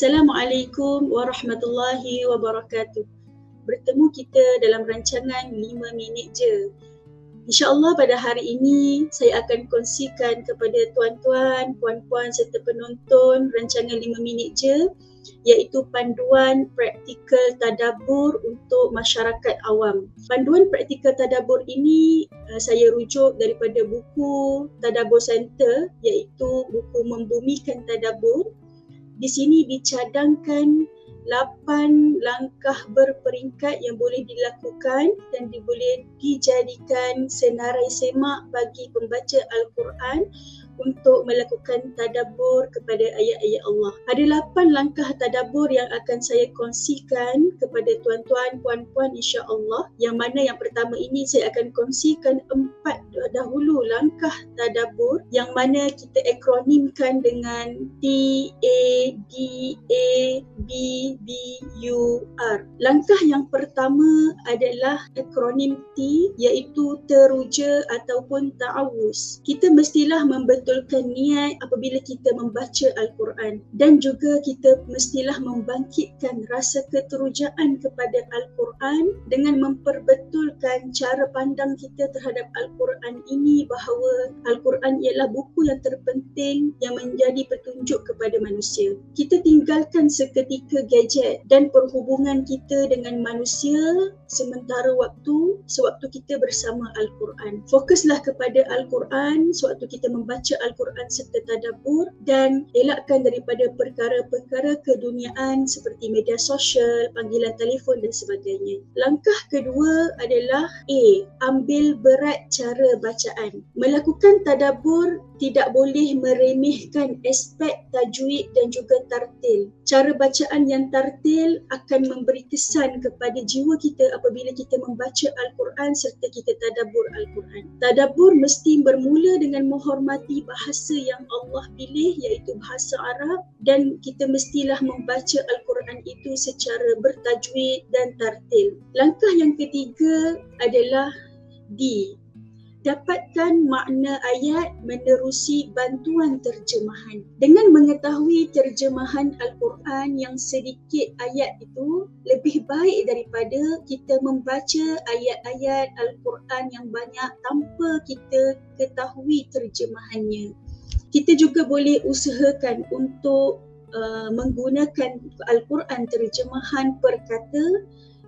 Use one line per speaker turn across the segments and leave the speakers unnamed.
Assalamualaikum warahmatullahi wabarakatuh. Bertemu kita dalam rancangan 5 minit je. InsyaAllah pada hari ini saya akan kongsikan kepada tuan-tuan, puan-puan serta penonton rancangan 5 minit je iaitu panduan praktikal tadabur untuk masyarakat awam. Panduan praktikal tadabur ini uh, saya rujuk daripada buku Tadabur Center iaitu buku Membumikan Tadabur di sini dicadangkan lapan langkah berperingkat yang boleh dilakukan dan boleh dijadikan senarai semak bagi pembaca Al-Quran untuk melakukan tadabur kepada ayat-ayat Allah. Ada lapan langkah tadabur yang akan saya kongsikan kepada tuan-tuan, puan-puan insya-Allah. Yang mana yang pertama ini saya akan kongsikan empat dahulu langkah tadabur yang mana kita akronimkan dengan T A D A B B U R. Langkah yang pertama adalah akronim T iaitu teruja ataupun ta'awuz. Kita mestilah membetul membetulkan niat apabila kita membaca Al-Quran dan juga kita mestilah membangkitkan rasa keterujaan kepada Al-Quran dengan memperbetulkan cara pandang kita terhadap Al-Quran ini bahawa Al-Quran ialah buku yang terpenting yang menjadi petunjuk kepada manusia. Kita tinggalkan seketika gadget dan perhubungan kita dengan manusia sementara waktu sewaktu kita bersama Al-Quran. Fokuslah kepada Al-Quran sewaktu kita membaca Al-Quran serta tadabur dan elakkan daripada perkara-perkara keduniaan seperti media sosial, panggilan telefon dan sebagainya. Langkah kedua adalah A. Ambil berat cara bacaan. Melakukan tadabur tidak boleh meremehkan aspek tajwid dan juga tartil. Cara bacaan yang tartil akan memberi kesan kepada jiwa kita apabila kita membaca Al-Quran serta kita tadabur Al-Quran. Tadabur mesti bermula dengan menghormati bahasa yang Allah pilih iaitu bahasa Arab dan kita mestilah membaca Al-Quran itu secara bertajwid dan tartil. Langkah yang ketiga adalah D dapatkan makna ayat menerusi bantuan terjemahan. Dengan mengetahui terjemahan Al-Quran yang sedikit ayat itu lebih baik daripada kita membaca ayat-ayat Al-Quran yang banyak tanpa kita ketahui terjemahannya. Kita juga boleh usahakan untuk uh, menggunakan Al-Quran terjemahan perkata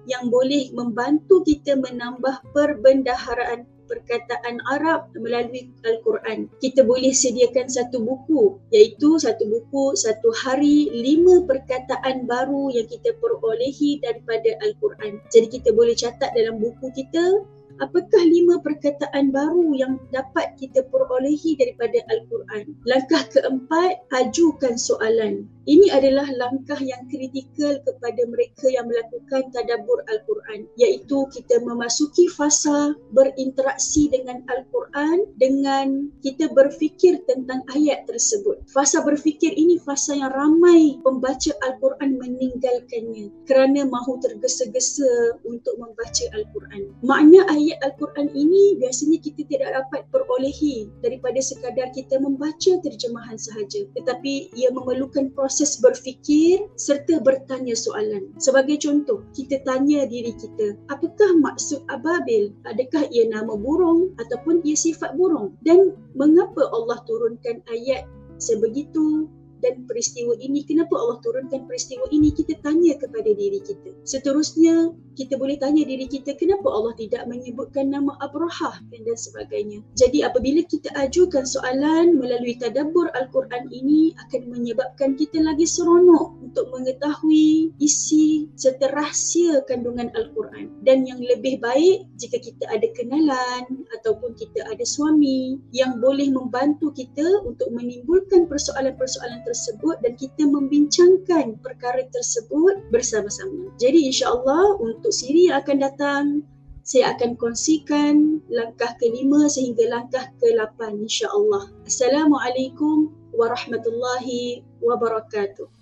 yang boleh membantu kita menambah perbendaharaan perkataan Arab melalui Al-Quran. Kita boleh sediakan satu buku iaitu satu buku satu hari lima perkataan baru yang kita perolehi daripada Al-Quran. Jadi kita boleh catat dalam buku kita apakah lima perkataan baru yang dapat kita perolehi daripada Al-Quran. Langkah keempat, ajukan soalan. Ini adalah langkah yang kritikal kepada mereka yang melakukan tadabur Al-Quran iaitu kita memasuki fasa berinteraksi dengan Al-Quran dengan kita berfikir tentang ayat tersebut. Fasa berfikir ini fasa yang ramai pembaca Al-Quran meninggalkannya kerana mahu tergesa-gesa untuk membaca Al-Quran. Makna ayat Al-Quran ini biasanya kita tidak dapat perolehi daripada sekadar kita membaca terjemahan sahaja tetapi ia memerlukan proses proses berfikir serta bertanya soalan. Sebagai contoh, kita tanya diri kita, apakah maksud ababil? Adakah ia nama burung ataupun ia sifat burung? Dan mengapa Allah turunkan ayat sebegitu dan peristiwa ini kenapa Allah turunkan peristiwa ini? Kita tanya kepada diri kita. Seterusnya kita boleh tanya diri kita kenapa Allah tidak menyebutkan nama Abrahah dan sebagainya? Jadi apabila kita ajukan soalan melalui tadabbur Al-Quran ini akan menyebabkan kita lagi seronok untuk mengetahui isi serta rahsia kandungan Al-Quran dan yang lebih baik jika kita ada kenalan ataupun kita ada suami yang boleh membantu kita untuk menimbulkan persoalan-persoalan tersebut dan kita membincangkan perkara tersebut bersama-sama. Jadi insya-Allah untuk siri yang akan datang saya akan kongsikan langkah kelima sehingga langkah ke-8 insya-Allah. Assalamualaikum warahmatullahi wabarakatuh.